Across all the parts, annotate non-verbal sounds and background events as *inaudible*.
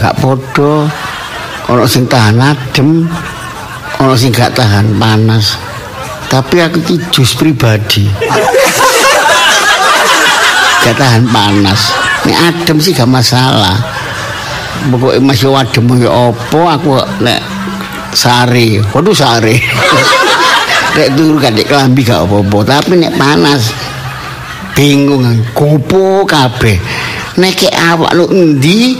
gak padha. Ono sing tahan adem, ono sing gak tahan panas. Tapi aku ki jus pribadi. *laughs* gak tahan panas. Nek adem sih gak masalah. Pokoknya masih adem ya opo aku nek sare. Waduh sare. *laughs* nek turu gak kelambi gak apa-apa, tapi nek panas bingung kupu kabeh. Nek awak lu endi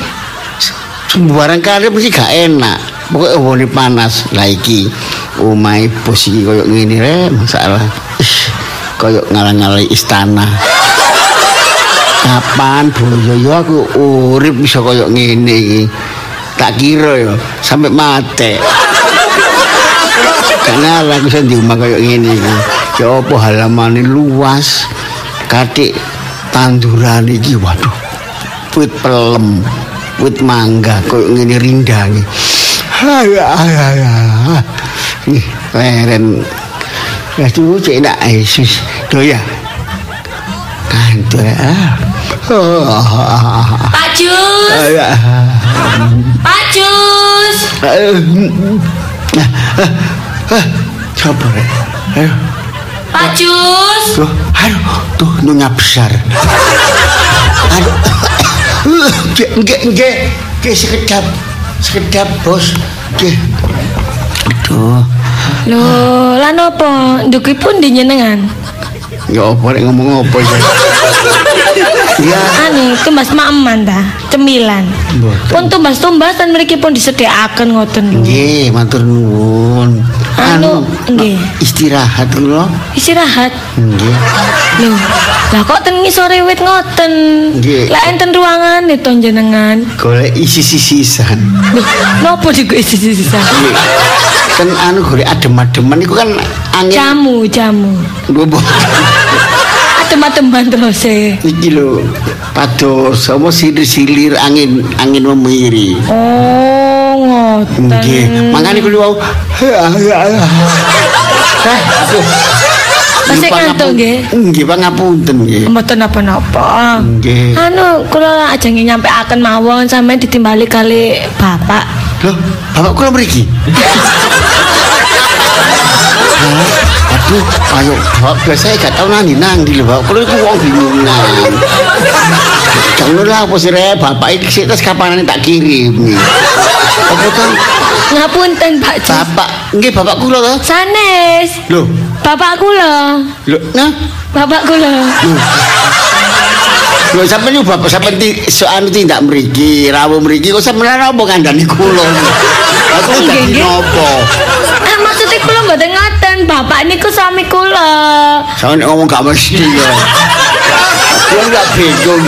sembarang kali mesti gak enak. Pokoknya wone panas lah iki. Omahe bos iki koyo ngene rek masalah. Koyo ngalang-alang istana. Kapan boyo yo aku urip bisa koyo ngene iki. Tak kira yo sampai mati. Karena aku di rumah koyo ngene iki. Ya apa halamane luas. Katik tanduran iki waduh. Wit pelem, wit mangga koyo ngene rindang. Hai hai hai. Ih, leren. Ya tuh cek nak Yesus. Tuh ya. Kantor. Pak Jus, Pak Jus. Coba rek. Ayo. Pak Jus. Aduh, tuh nyonya besar. Aduh. Nggih, nggih, nggih. Nggih sekedap. Sekedap, Bos. Nggih. Aduh. Loh, lan apa? Ndukipun dinyenengan. Ya apa rek ngomong apa sih? Ya, Ane, tumbas maeman ta, cemilan. Mboten. Pun tumbas-tumbasan mriki pun disediakaken ngoten lho. nggih, matur nuwun. Anu, nggih. Istirahat kula. Istirahat. Nggih. Lho, lah kok ten ngisore wit ngoten? Nggih. Lah enten ruangan to jenengan. Golek isi sisisan. Lho, napa digo isi-isisan? Nggih. Kan anu golek adem-ademan iku kan angin Jamu, jamu. Gua Adem-ademan terus e. iki lho pados apa silir-silir angin angin memiri Oh, ngoten. nggih makane kuwi wau Eh, Lupa ngantuk, ngapun- nggih? Nggih, pangapunten nggih. Mboten napa-napa. Nggih. Anu, kula ajeng nyampe akan mawon sampean ditimbali kali bapak. Loh, bapak kula mriki. *laughs* Aduh, ayo bapak biasa gak tau nang ndi lho bapak kula iku wong bingungan. Jangan lah apa sih Rek? bapak iki sik tes kapanane tak kirim. Apa kan Ngapunten Pak Jus. bapak nggih bapak kula to? Sanes. Loh, Bapak kula. loh, nah. Bapak kula. Lho sampeyan yo bapak sampeyan ti soal tindak mriki, rawuh mriki kok sampeyan apa ngandani kula. Aku Nggih, nggih. nopo? Ah maksudnya kula mboten ngoten. Bapak niku suami kula. Sampeyan ngomong gak mesti ya. Kula gak bingung.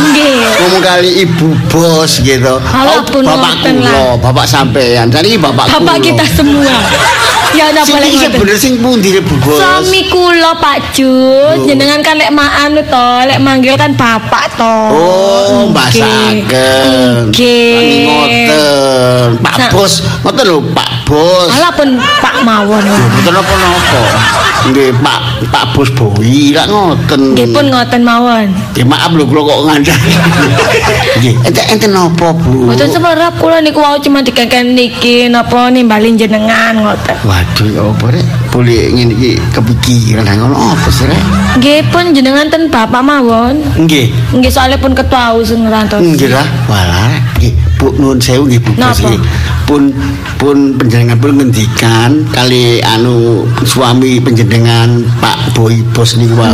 Ngomong kali ibu bos gitu. Alah, Oh, bapak kula, bapak sampean. Tadi bapak kula. Bapak kita semua. Ya boleh iki ngoten. bener sing pundi Bu Bos? Suami kula Pak Jus, jenengan kan lek ma anu to, lek manggil kan bapak to. Oh, Mbak Nggih. Ngoten. Pak Bos, ngoten lho Pak Bos. Alah pun Pak mawon. Mboten napa-napa. Nggih, Pak Pak Bos Bowi lak ngoten. Nggih pun ngoten mawon. Nggih, maaf lho kula kok ngandani. *laughs* Nggih, enten enten napa, Bu? Mboten semerap kula niku wau cuma dikeken niki napa nimbalin jenengan ngoten. Waduh, ya apa rek? Boleh ngene iki kepikiran ha ngono apa sih rek? Nggih pun jenengan ten bapak mawon. Nggih. Nggih soalnya pun ketua sing ngerantos. Nggih lah, walah. Nggih, Bu nuwun sewu nggih Bu. Pun pun panjenengan pun ngendikan kali anu suami panjenengan Pak Boy Bos niku wau.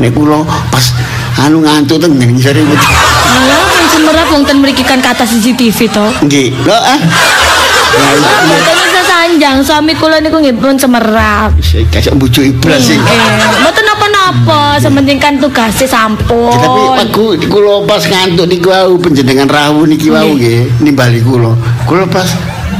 Nek kula pas anu ngantuk teng njare Alah kan semerap wong ten mriki kan kata CCTV to. Nggih. Lho ah. Sanjang suami kula niku nggih pun semerap. Saya kasih bujuk ibras sih. Mboten napa-napa, sementing kan tugasnya sampun. Tapi aku kula pas ngantuk niku wau panjenengan rawuh niki wau nggih nimbali kula. Kula pas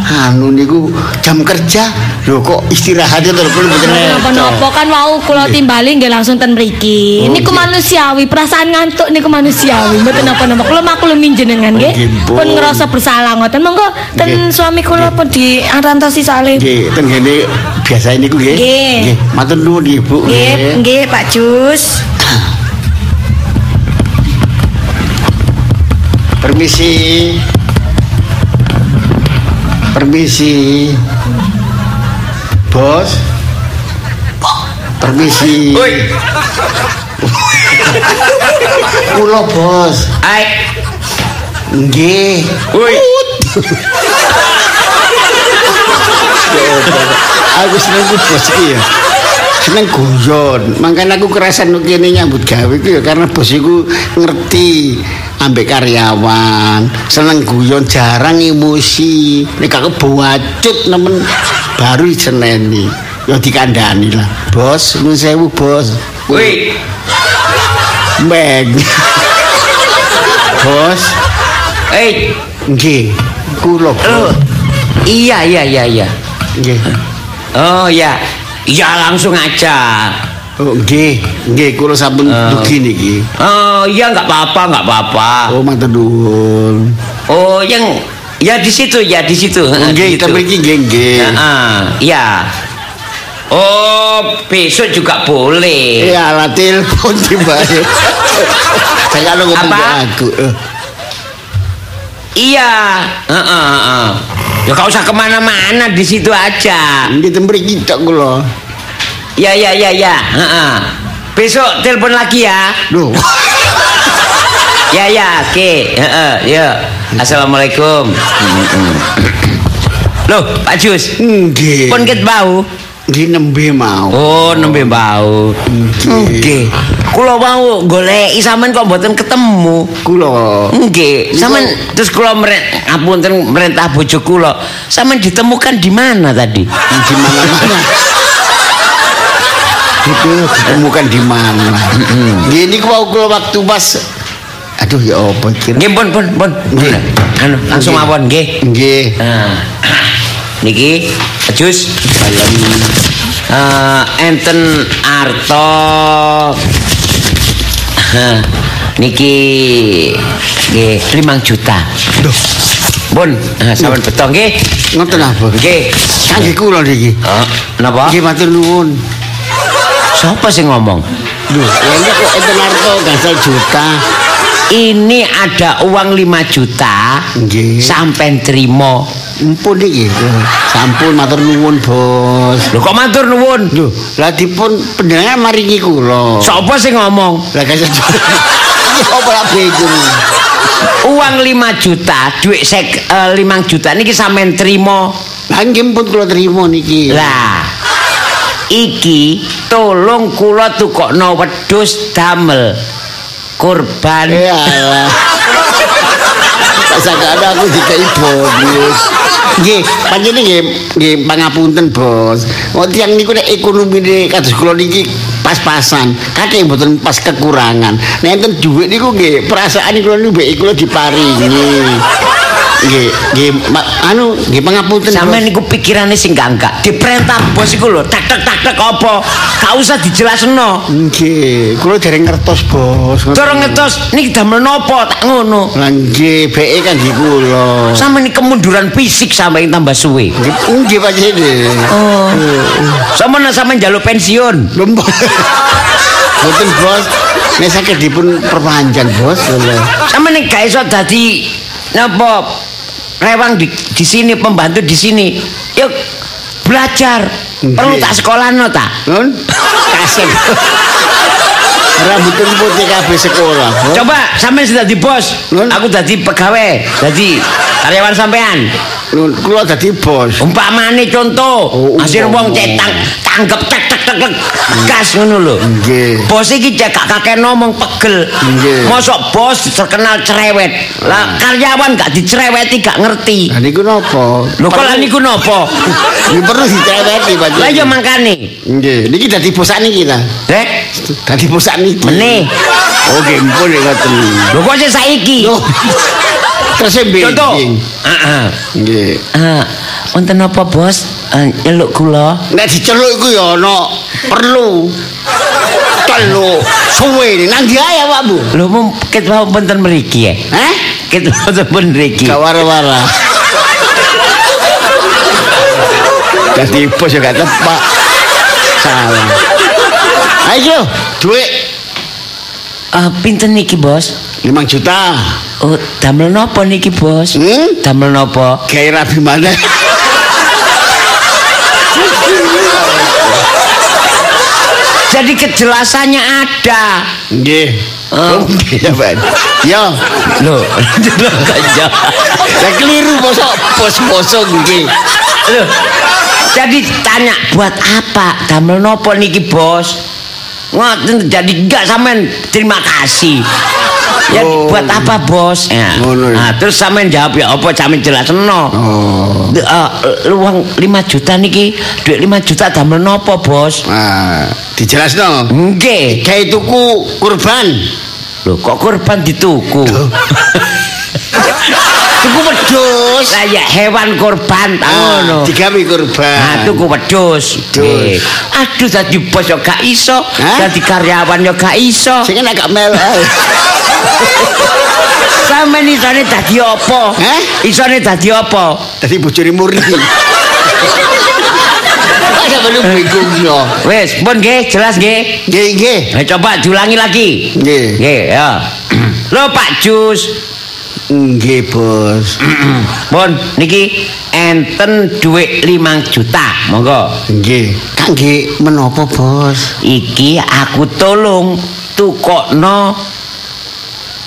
anu niku jam kerja lho kok istirahatnya kula mboten Napa-napa kan wau kula timbali nggih langsung ten mriki. Oh, Niku manusiawi, perasaan ngantuk niku manusiawi. Mboten napa-napa. Kula maklumi jenengan nggih. Pun ngerasa bersalah ngoten. Monggo ten suami kula pun diarantosi soalnya. Nggih, ten kene biasa niku nggih. Nggih. matur nuwun nggih Bu. Nggih, nggih Pak Jus. *coughs* Permisi. Permisi. Bos. Permisi. Kula bos. ai. Nggih. Woi. Aku seneng bos iki ya. Seneng guyon. Makanya aku kerasan kene nyambut gawe iki ya karena bos iku ngerti ambek karyawan. Seneng guyon, jarang emosi. Nek aku buacut nemen baru seneni. Ya dikandani lah. Bos, nuwun sewu, Bos. Woi, Mbeng. Bos, eh. nggih. Kula, Oh, iya iya iya iya. Nggih. Oh ya, ya langsung aja. Oh, nggih, nggih kula sampun Oh. dugi niki. Oh ya nggak apa-apa nggak apa-apa. Oh, matur nuwun. Oh yang ya di situ ya di situ. Oh, Di Nggih, kita mriki nggih nggih. Heeh, ya. Oh besok juga boleh. Eh, ala telepon tibae. *laughs* Saya kalau ngomong Apa? ke aku. Eh, Iya. Heeh, heeh. Ya kau usah ke mana-mana di situ aja. Nggih ten mriki tok kula. Ya ya ya ya. Heeh. Besok telepon lagi ya. Loh. *laughs* Ya ya, oke. Heeh, ya. Assalamualaikum. Loh, Pak Jus. Nggih. Pun ket bau. Nggih nembe mau. Oh, nembe bau. Nggih. Kula mau goleki sampean kok mboten ketemu. Kula. Nggih, sampean terus kula meren ngapunten merintah bojo kula. Sampean ditemukan di mana tadi? di mana-mana. *laughs* Itu ditemukan di mana? Nggih niku mau kula waktu pas Aduh ya apa kira. Nggih, pun pun pun. Anu, langsung mawon nggih. Nggih. Nah, niki Jus Dalam eh enten Arto niki nggih 5 juta. Duh, Pun, eh, sampun beto nggih. ngoten apa? Nggih. Kangge kula niki. Oh, napa? Nggih matur nuwun. Sapa sing ngomong? Duh, ya kok enten arto gangsal juta. Ini ada uang 5 juta. Nggih. Sampai terima. Mumpun iki. Sampun matur nuwun, Bos. Lho kok matur nuwun? Lho, lah dipun pendengar maringi kula. Sapa sing ngomong? Lah gangsal juta. Ya apa lah bingung. Uang 5 juta, duit sek eh, 5 juta niki sampean terima. Lah nggih pun kula trimo niki. Lah, iki tolong kula tukokno wedhus damel kurban. Ya. Tak sakane aku dikai bonus. Nggih, panjenengan nggih nggih pangapunten, Bos. Wong tiyang niku nek ekonomine kados kula niki pas-pasan. Kakek mboten pas kekurangan. Nek enten dhuwit niku nggih perasaan kula niku mbek kula diparingi. Nggih, nggih anu nggih pangapunten. Sampeyan Bos. niku pikirane sing gangga. Diperintah bos iku lho, tek tek tek tek apa? Gak usah dijelasno. Nggih, kula dereng ngertos, Bos. Cara ngetos niki damel nopo tak ngono. Lah nggih, beke kan nggih kula. Sampe ini kemunduran fisik sampai tambah suwe. Nggih, nggih panjenengan. Oh. Sama nak sampe njaluk pensiun. Mboten bos, nek sakit dipun perpanjang bos. Sama nih gak iso dadi napa rewang di, di sini pembantu di sini. Yuk belajar. Perlu tak sekolah no tak? Nun, kasih. Rambutun putih kabeh sekolah. Coba sampean sudah di bos, aku dadi pegawai, dadi karyawan sampean. Kula dadi bos. Umpamane contoh, Oh, asir wong cetak tanggep tek tek tek gas ngono lho. Nggih. Bos iki cek gak kakek ngomong pegel. Nggih. Mosok bos terkenal cerewet. Lah karyawan gak dicereweti gak ngerti. Lah niku napa? Lho kok lah niku nopo? Ini perlu dicereweti Pak. Lah ya mangkane. Nggih, niki dadi bos niki ta. Dek, Dadi bos niki. meneh. Oh, nggih mpun nek ngoten. Lho kok saiki? Loh. Terus mbek. Contoh. Heeh. Nggih. Ah, wonten apa bos? Nyeluk kula. Nek diceluk iku ya ana perlu. Celuk suwe nang ndi ae Pak Bu? Lho mum ket wau wonten mriki ya. Hah? Ket wonten pun mriki. Gak wara-wara. Jadi bos ya gak tepak. Salah. Ayo, duit. Eh, pinten niki, Bos? 5 juta. Oh, damel napa niki, Bos? Hmm? Damel napa? Gawe rabi mana? Jadi kejelasannya ada. Nggih. Oh. Oh, nggih ya, Pak. Ya. Loh, kaya. Lah keliru bosok pos-poso nggih. Loh. Jadi tanya buat apa? Damel nopo niki, Bos? Ngoten jadi enggak sampean terima kasih. Ya Oh. buat apa, Bos? Ya. Ngono. Nah, terus sampean jawab ya apa sampean jelasno. Oh. Uh, uang 5 juta niki, duit 5 juta damel nopo, Bos? Nah, dijelasno. Nggih. Gawe tuku kurban. Loh, kok korban dituku? *laughs* Tuku wedhus. Lah ya hewan korban ta Ah, ngono. digawe kurban. Nah, tuku wedhus. Aduh dadi bos yo gak iso, dadi karyawan yo gak iso. Sing enak gak mel. ae. *laughs* Sampeyan isone dadi apa? Hah? Isone dadi apa? Dadi bojone murni. *laughs* Ada perlu bingung yo. Wis, pun nggih, jelas nggih. Nggih, nggih. Nah, coba diulangi lagi. Nggih. Nggih, ya. *clears throat* Lho Pak Jus. Nggih, Bos. *clears throat* Pun niki enten dhuwit 5 juta. Monggo. Nggih. Kangge menapa, Bos? Iki aku tolong tukokno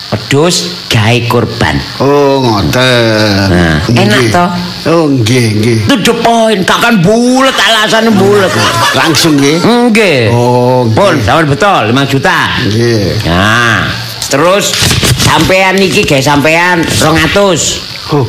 pedus gawe kurban. Oh, ngoten. Nah, enak toh? Oh, nggih, nggih. To the point, kakkan bulet alasane bulet. Langsung nggih. Nggih. Oh, Pun, nggih. sampean betul 5 juta. Nggih. Nah, terus sampean iki gawe sampean 200. Oh,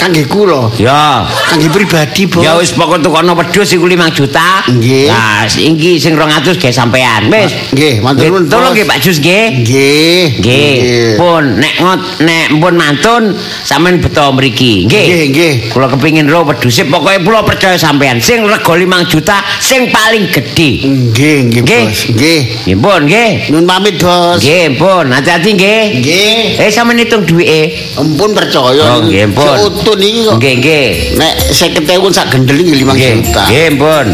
kangge kula. Ya. Kangge pribadi, Bos. Ya wis pokok tukono pedus iku 5 juta. Nggih. Nah, iki sing 200 gawe sampean. Wis. Nggih, matur nuwun, Tolong nggih Pak Jus nggih. Nggih. Nggih. Pun nek ngot nek pun mantun sampean beto mriki. Nggih. Nggih, nggih. Kula kepingin ro peduse pokoke kula percaya sampean sing rega 5 juta sing paling gedhe. Nggih, nggih, Nggih. Bos. Nggih. Nggih pun nggih. Nun pamit, Bos. Nggih pun hati-hati nggih. Nggih. Eh sampean hitung duwike. Ampun percaya. Nggih pun. Seutun iki kok. Nggih nggih. Nek 50.000 sak gendel iki 5 Nggih. juta. Nggih pun.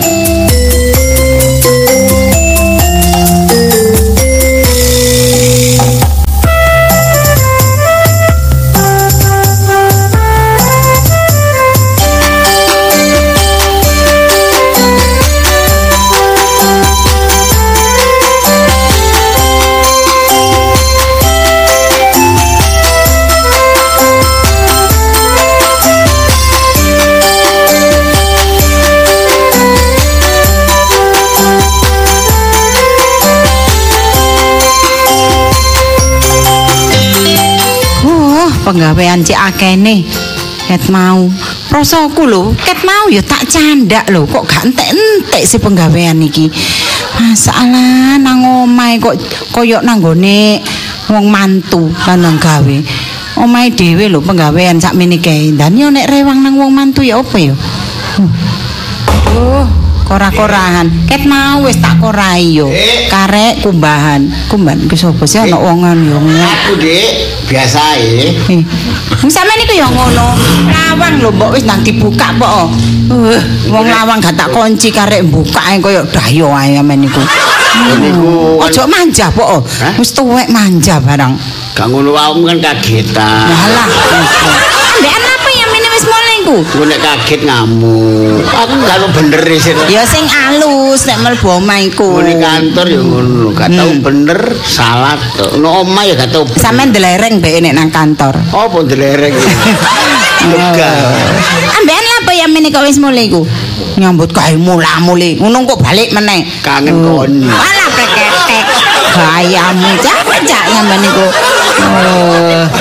Penggawean cek akene. Ket mau. Rasaku lho, ket mau ya tak candak lho, kok gak entek-entek si penggawean iki. Masalah nang omahe kok koyok nang gone wong mantu lan nang gawe. Omahe dhewe lho penggawean sakmene kae. Dan yo nek rewang nang wong mantu ya apa ya? Oh, kora-korahan. Ket mau wis tak korai yo. Eh. Karek kumbahan. Kumbahan ke sapa sih ana wongan yo. Aku, Dik, biasa e. Eh, sampeyan niku ya ngono. Lawang lho mbok wis nang dibuka mbok. Uh, wong lawang gak tak kunci karek mbukake koyo dayo ae niku. Niku Ojo manja pok. Wis tuwek manja barang. gak ngono wae kan kagetan. Yalah. *laughs* Ambekan apa ya mene ku? Aku nek kaget ngamuk. Aku gak ono bener e, sih. Ya sing alus nek mlebu omah iku. Ngene kantor ya ngono, gak tau bener, salah. No omah ya gak tau. Sampeyan delereng mbek nek nang kantor. Apa delereng? *laughs* Lega. Ambekan apa ya mene kok wis mulai ku? Nyambut kae mula-muli. Ngono kok balik meneh. Kangen koni. Alah preketek. Gayamu cak-cak niku. Oh.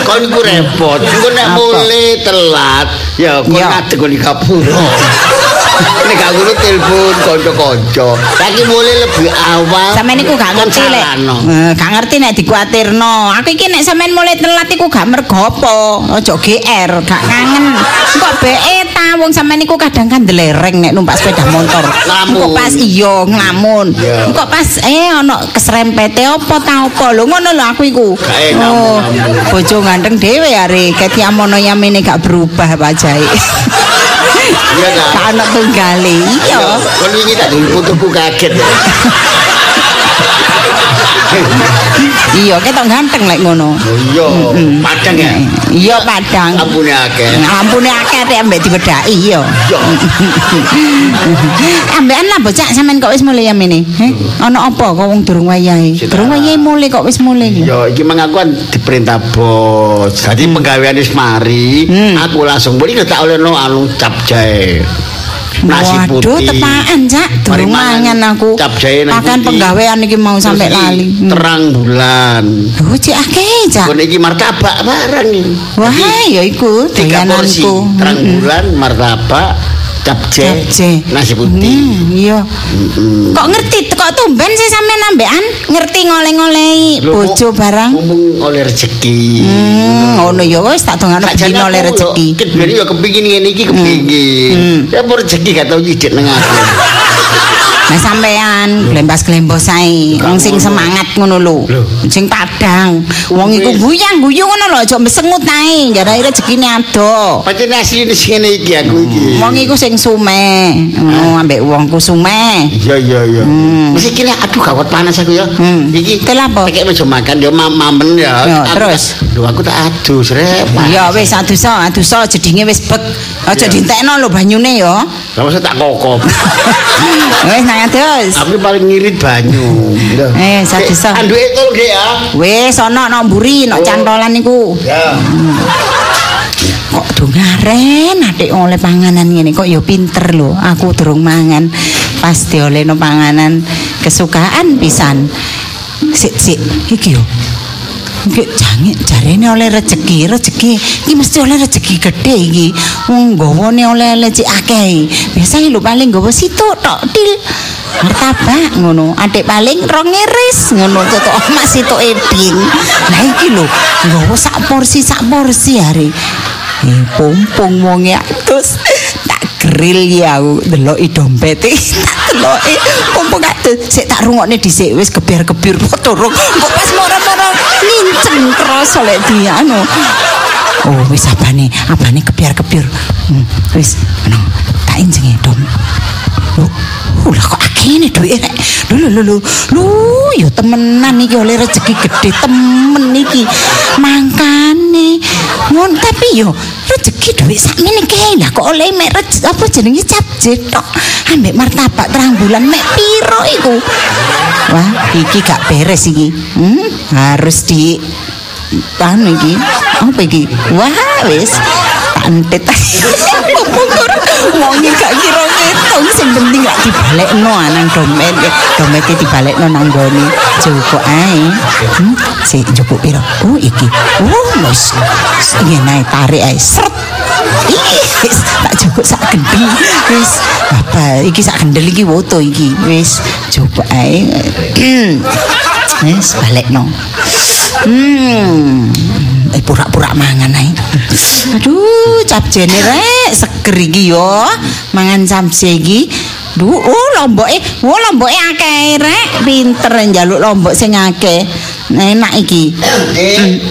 Kon iku repot. Engko nek mulai telat, ya kon ngadeg kon di kapuro. *laughs* Nek gak ngono telepon kanca-kanca. Lagi mulai lebih awal. Sampeyan niku gak ngerti lek. Eh, gak ngerti nek dikuatirno. Aku iki nek sampean mulai telat iku gak mergo apa. Ojo GR, gak kangen. Kok beke ta wong sampean niku kadang kan delereng nek numpak sepeda motor. Kok pas iya nglamun. Iya. Kok pas eh ana keserempete apa ta apa lho ngono lho aku iku. Oh, bojo ganteng dhewe are ket yamono yamene gak berubah wajahe. *laughs* Iya gak? Gak ana tunggale. Iya. Kon iki tak kaget. *laughs* Iya, ketok ganteng lek ngono. Oh iya, padang ya. Iya, padang. Ampune akeh. Ampune akeh tek ambek dibedaki iya. Iya. *laughs* Ambekan lah bocah sampean kok wis mulai amene. Heh, ana apa kok wong durung wayahe? Durung wayahe mulai kok wis mulai. lho. Ya iki mang aku kan diperintah bos. Jadi penggawean wis mari, aku langsung beli tak olehno anu cap jahe. Nasi Waduh, putih. tepaan, Cak. Durung mangan aku. Cap jahe nasi Makan putih. penggawean iki mau sampai lali. Hmm. Terang bulan. Oh, cik akeh, Cak. Kon iki martabak barang iki. Wah, ya iku Tiga porsi, doyananku. terang Mm-mm. bulan, martabak, Capce. nasi putih. Hmm, iya. Mm-mm. Kok ngerti kok tumben sih sampean ambekan ngerti ngoleh-ngolehi Lho, bojo barang. Mumpung oleh rezeki. Hmm, ngono ya wis tak dongano Sakjane dino oleh rezeki. Kedene ya kepingin ngene iki kepingin. Ya mau rezeki gak tau nang aku. Nah sampean glembas-glembos wong sing semangat ngono lho. Sing padang. Wong iku guyang guyu ngono lho, aja mesengut ae, jare rezekine ado. Pancen asline sing ngene iki aku iki. Wong iku sing sume, oh, ambek wongku sume. Iya iya iya. Mesti kira aduh gawat panas aku ya. Hmm. Iki Tel apa? Pakai meja makan ya mam- mamen ya. Ya, terus? Lho aku tak adus rep. Ya wis adusa, adusa jedinge wis bek. Aja Iya. dientekno lho banyune ya. Lah masa tak kokop. *laughs* Wis nang adus. aku paling ngirit banyu. Eh, sadusa. Eh, Anduke tol ge ya. Wis ana nang mburi, nang Oh. cantolan niku. Ya. Kok dongaren adik oleh panganan ngene kok ya pinter lho. Aku durung mangan. Pasti oleh no panganan kesukaan pisan. Sik sik iki yo. Iki jange jarene oleh rezeki, rezeki iki mesti oleh rezeki gede iki. Wong nggawane oleh-oleh cik akeh. Biasane lho paling nggawa situk tok til. Martabak ngono, adik paling rong iris ngono tutuk emas situk eding. Lah iki lho nggawa sak porsi sak porsi hari. Eh, pompong wonge atus tak grill ya aku deloki dompete tak *laughs* deloki pompong atus sik tak rungokne dhisik wis gebiar-gebir kok turun kok pas moro-moro ninceng terus oleh dia anu. Oh wis abane abane gebiar-gebir hmm, wis anu tak injengi dom Oh, lah kok akeh ini duit rek. Lho lho lho lho. ya temenan iki oleh rezeki gede temen iki. Mangkane. Ngon tapi yo rezeki duit sakmene kae lah kok oleh mek rezeki apa jenenge cap jetok. Ambek martabak terang bulan mek piro iku. Wah, iki gak beres iki. Hmm, harus di anu iki. Apa iki? Wah, wis wong iki gak kira ngitung sing penting gak dibalekno ah, nang dompet. Dompete dibalekno nang gone. Cukup ae. Hmm, sik cukup piro? Oh, iki. Oh, wis. Ngene ae tarik ae. Sret. Wis tak cukup sak gendi. Wis apa iki sak gendel iki woto iki. Wis coba ae. Wis balekno. Hmm. Eh pura-pura mangan ae. Aduh, cap jene rek seger iki yo. Mangan samse iki. Duh, oh lomboke, oh lomboke akeh rek. Pinter njaluk lombok sing akeh. Enak iki.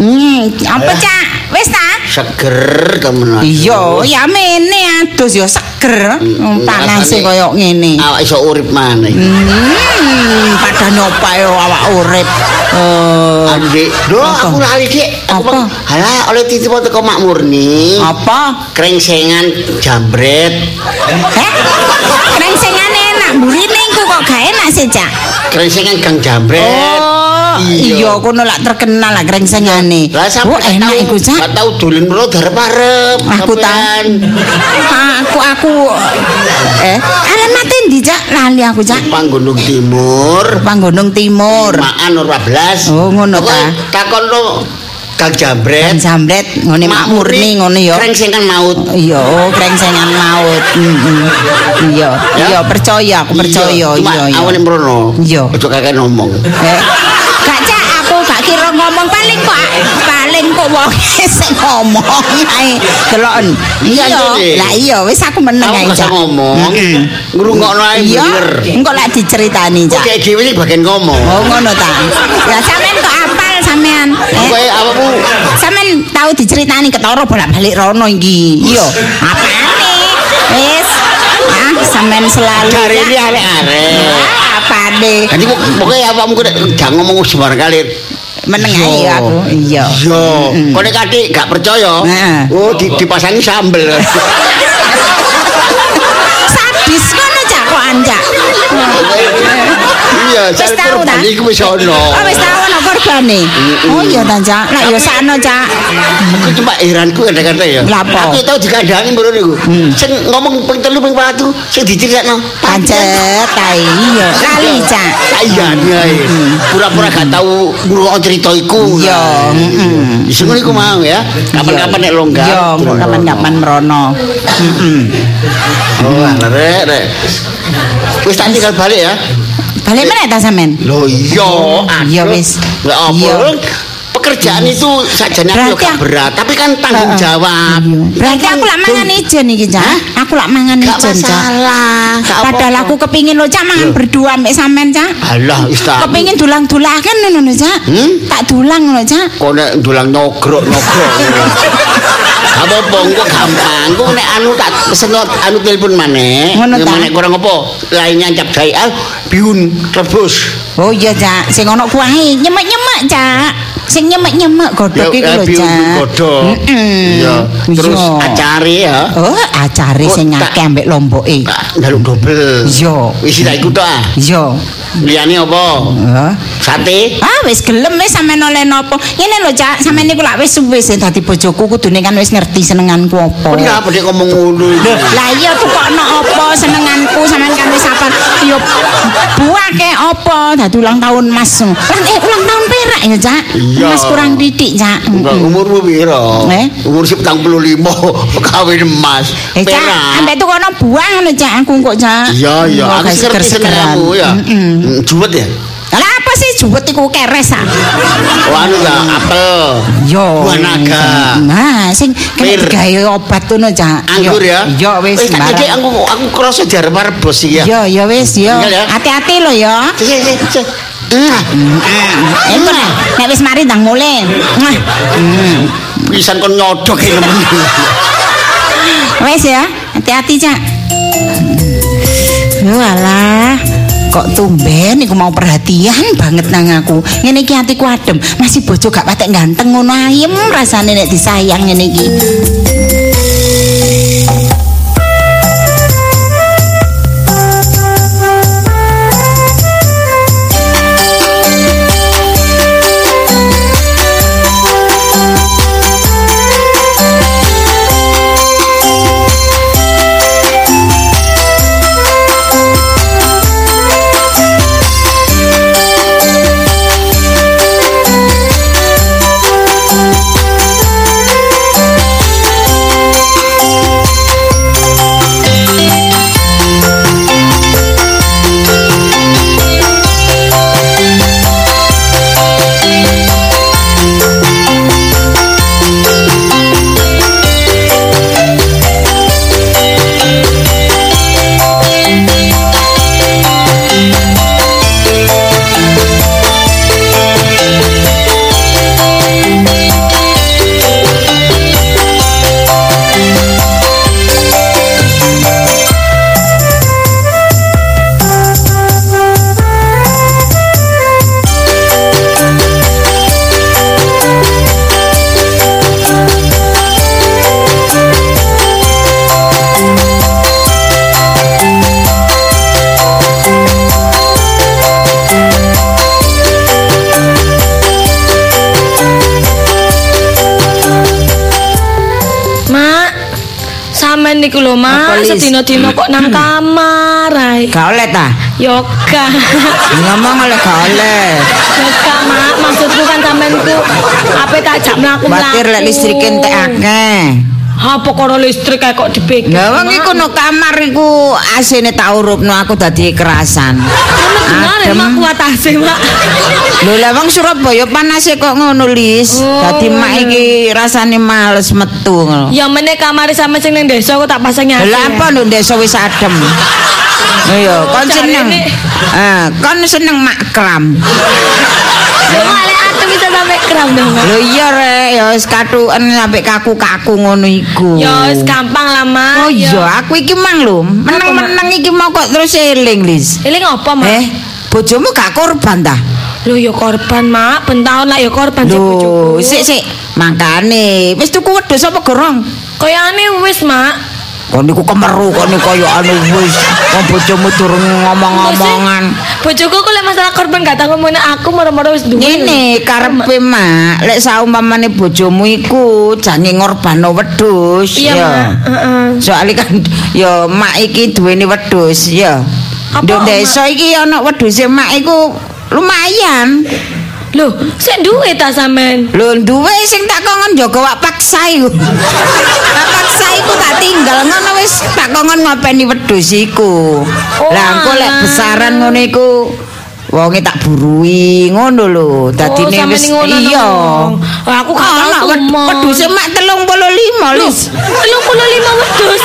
Hmm, apa cak? Wis ta? Seger temen. Iya, ya mene adus ya seger. Panase rasane- koyo ngene. Awak iso urip maneh. Hmm, pada nyopa yo awak urip. Eh, Andi, do Apa? aku lali dik. Apa? Halah oleh titip teko Mak Murni. apa? Krengsengan jambret. Rengsengane enak, burine iku kok gak enak sih, Cak. Krengsengan Gang Jambret. Oh, iya kono lak terkenal lah rengsengane. Lah sampe Oh, enak iku, Cak. Gak tau dolen mro darep-arep. Aku tahu. Aku aku eh alamatnya ndi, Cak? Lali aku, Cak. Panggunung Timur. Panggonong Timur. Maan Nur 14. Oh, ngono ta. Takon lo Gang Jambret. Dan jambret ngene makmurni ngono ya. Krengsengan maut. Iya, oh krengsengan maut. Iya, Ya? iya percaya, aku percaya. Iya, iya. awalnya mrono. Iya. Ojo kakek ngomong. Eh, Gak cak aku gak kira ngomong paling kok paling kok wong *laughs* sing ngomong ae deloken. Iya, lah iya wis aku meneng ae cak. ngomong. Ngrungokno ae bener. engko lek diceritani Kok cak. kayak dhewe iki bagian ngomong. Oh ngono ta. Ya sampean kok apal sampean. Eh, Kowe awakmu sampean tahu diceritani ketara bolak-balik rono iki. Iya, apane? Wis. Ah, sampean selalu. cari ini arek-arek. Ah, apane? Jadi pok- pokoknya awakmu kok gak ngomong sembarang kali. Meneng ae aku. Iya. Iya. Kok nek katik gak percaya? Heeh. Oh, di, dipasangi sambel. *laughs* iya, Wis sak tau ta? korban iku wis ono. Oh wis tau ana korbane. Oh iya ta cak. Lah ya sakno cak. Aku cuma heranku kadang-kadang ya. Lah apa? Aku tau dikandangi mrono niku. Sing ngomong ping telu ping patu sing diceritakno. Pancet ta iya. Lali cak. Iya, iya. Pura-pura gak tau ngrungokno cerita iku. Iya, heeh. Wis ngono iku mau ya. Kapan-kapan nek longgar. Iya, kok kapan-kapan merono. Heeh. Oh, rek, rek. Wis tak tinggal balik ya. Balik meneh ta sampean? Loh iya, Iya, aduh. wis. Lah apa? Iya. Pekerjaan itu sajane aku gak berat, tapi kan tanggung jawab. Berarti aku lak mangan ijen iki, Cak. Aku lak mangan ijen, Cak. masalah. gak Padahal apa-apa. aku kepingin lo Cak mangan berdua mbek sampean, Cak. Alah, wis tak. Kepingin dulang-dulakan ngono lho, Cak. Hmm? Tak dulang lho, Cak. Kok nek dulang nyogrok-nyogrok. *laughs* Gak apa-apa, engko gampang. Engko nek anu tak pesen anu telepon maneh. Ngono ta? Nek kurang apa? Lainnya nyap gawe ah biun rebus. Oh iya, Cak. Sing ono kuahe nyemek-nyemek, Cak. Sing nyemek-nyemek godhog iku eh, lho, biun Cak. godhog. Iya. Terus Iya. acare ya. Oh, acare Oh, sing akeh ambek lomboke. Njaluk dobel. Iya. Wis tak ikut tok ah. Iya. Liyane apa? Sate. Ah wis gelem wis sampean oleh napa. Ngene lho Cak, sampean niku lak wis suwe sing dadi bojoku kudune kan wis ngerti senenganku apa. Kok ngapa dia ngomong ngono? Lah iya tukokno apa senenganku sampean kan wis apa yo buah ke apa dadi ulang tahun Mas. Lah eh ulang tahun perak ya Cak. Mas kurang didik Cak. Umurmu piro? Eh? Umur 75 *laughs* kawin emas. Eh Cak, Perak. ambek tukono buah ngono Cak aku kok Cak. Iya, iya, aku ngerti senengmu ya. Heeh. Juwet ya? Lah apa sih juwet iku keres ah? Oh, anu ya, apel. Yo. Buah naga. Nah, sing kena digawe obat ngono, Cak. Anggur ya? Yo wis Wis tak iki aku aku krasa diarep bos iki ya. Yo yo wis yo. Hati-hati lo yo. Iku nah, nek wis mari ndang mulai. Mwah. pisan kon nyodok iki nemen. Wis ya, hati-hati, Cak. Yo alah. Kok tumben iku mau perhatian banget nang aku. Ngene iki atiku adem. Masih bojo gak patek ganteng ngono ayem rasane nek disayang ngene iki. Nang kamar ae. Gak oleh ta? Yoga. Ngomong oleh gak oleh. Yoga, Mak, maksudku kan sampean ku ape tak jak mlaku-mlaku. Batir lek listrik entek akeh. Apa karo listrik kayak kok dipikir. Lah wong iku no kamar iku asine tak urupno aku dadi kerasan. Benar, Mak kuat ase, Mak. Lho lah wong Surabaya panase kok ngono Lis. Oh, Dadi mak iki rasane males metu ngono. Ya meneh kamar sama sing ning desa kok tak pasang nyasi. Lah apa nduk desa wis adem. Iya, kon seneng. Ah, kon seneng. Yo malah aku bisa sampai kram dong. Mak. Lho iya rek, ya wis katuken sampe kaku-kaku ngono iku. Ya wis gampang lah, Mak. Oh iya, aku iki mang lho. Meneng-meneng iki mau kok terus eling, Lis. Ini ngopo, Mak? Eh, bojomu gak korban ta? Lho ya korban, Mak. Ben taun lah ya korban sik Lho, bojoku. sik sik. Makane wis tuku wedhus apa gorong? Kayane wis, Mak. Kon niku kemeru kon niku kaya anu wis wong bojomu durung ngomong-ngomongan. Bojoku kok lek masalah korban gak tau ngomongin aku moro-moro wis duwe. Ngene karepe mak, lek saumpamane bojomu iku jange ngorbano wedhus Iya, ya. Heeh. Soale kan ya mak iki duweni wedhus ya. Mak? desa iki ana wedhuse mak iku lumayan. Lho, sik duwe ta sampean? Lho duwe sing tak kongon jaga wak paksa iku. *laughs* Iku tak tinggal ngono wis tak kongon ngopeni wedhus iku. Oh, Lah engko lek besaran ngono iku wonge tak burui ngono lho. Dadine oh, wis iya. aku gak Ana tau wed- tumo. wedhuse mak 35 Lho, Lis. 35 wedhus.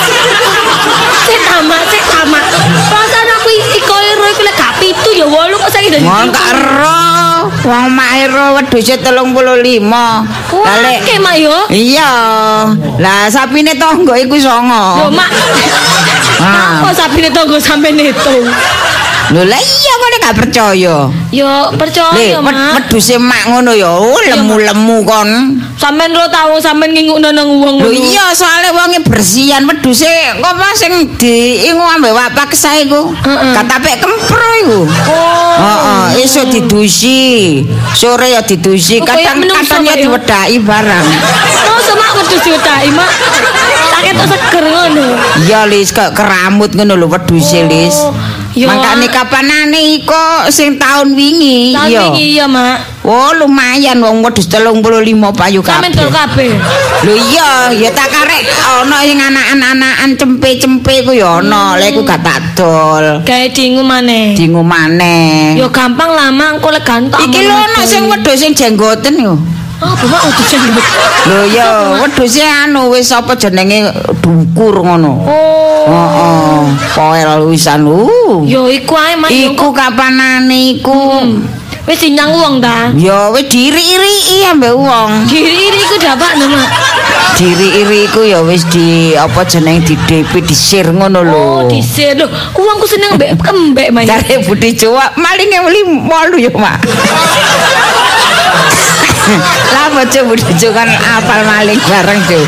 Sik tamak, sik tamak. Perasaan aku iko ero iku lek gak pitu ya 8 kok saiki dadi. Gak ero. Wong mak ero wedhuse 35. Lah lek Oke, Mak yo. Iya. Lah sapine tonggo iku songo. Lho, Mak. Ah. Apa sapine tonggo sampe neto? Lho lah iya kok nek gak percaya. Yo percaya, Mak. wedhuse mak ngono ya, oh, lemu-lemu kon. Sampean ro tau sampean ngingukno nang wong Lho iya soalnya wonge bersihan wedhuse kok sing diingu ambek wapak sae iku. Katapek kempro iku. Oh. Heeh, esuk didusi, sore ya didusi, kadang-kadang ya diwedaki barang. Oh, sama wedhus diwedaki, Mak. Tak seger ngono. Iya Lis, kok keramut ngono lho wedhuse Lis. Oh. Mangkane kapanane iko sing taun wingi. Tahun Iya. wingi iya, Mak. Oh lumayan wong wedhus 35 payu Sampeyan kabeh. dol kabeh. Lho iya, ya tak karek ana sing anak-anakan cempe-cempe ku ya ana, lek ku gak tak dol. Gawe dingu maneh. Dingu maneh. Yo gampang lah, Mak. Engko lek gantok. Iki lho ana sing wedhus sing jenggoten yo. Oh. Lho ya, wedhuse anu wis apa jenenge dukur ngono. Oh. Heeh, poel wisan. Uh. Yo iku ae. Yo Iku kapanane iku? wis dinyang wong ta. Ya wis diri-iri ambek wong. Diri-iri iku dapak no, Mak. Diri-iri iku ya wis di apa jeneng di DP disir ngono lho. Oh, disir lho. Uangku seneng mbek kembek, Mak. Dari Budi Jawa malinge meli molu ya, Mak. *laughs* *laughs* Lah Budi Jawa kan apal maling bareng, Cuk.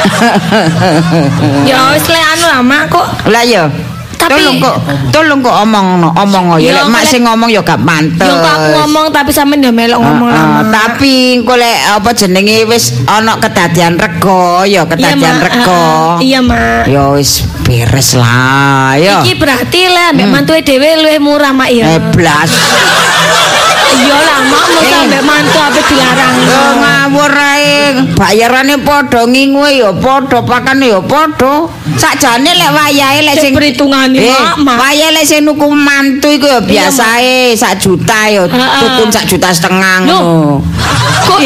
*laughs* Ya wis lek anu lah, Mak kok. Lah ya. Tapi- tolong kok tolong kok omong omong ya Ya, lek mak lek- sing ngomong ya gak pantes. Yo aku ngomong tapi sampean yo melok ngomong ah, Mak. tapi engko lek apa jenenge wis ana kedadian rego ya Iya, kedadian Mak. rego. Iya, Mak. Ya wis beres lah ya. Iki berarti lah mbek mantuke dhewe luwih murah, Mak ya. Eblas. *laughs* Iya lah, Mak mau Eh. sampe mantu ape dilarang. Yo ngawur ae. Bayarane padha ngingue ya padha, pakane ya padha. Sakjane lek wayahe lek sing perhitungane, Eh, Mak, wayahe lek sing nuku mantu iku ya biasae sak juta ya tutun sak juta setengah ngono. Kok?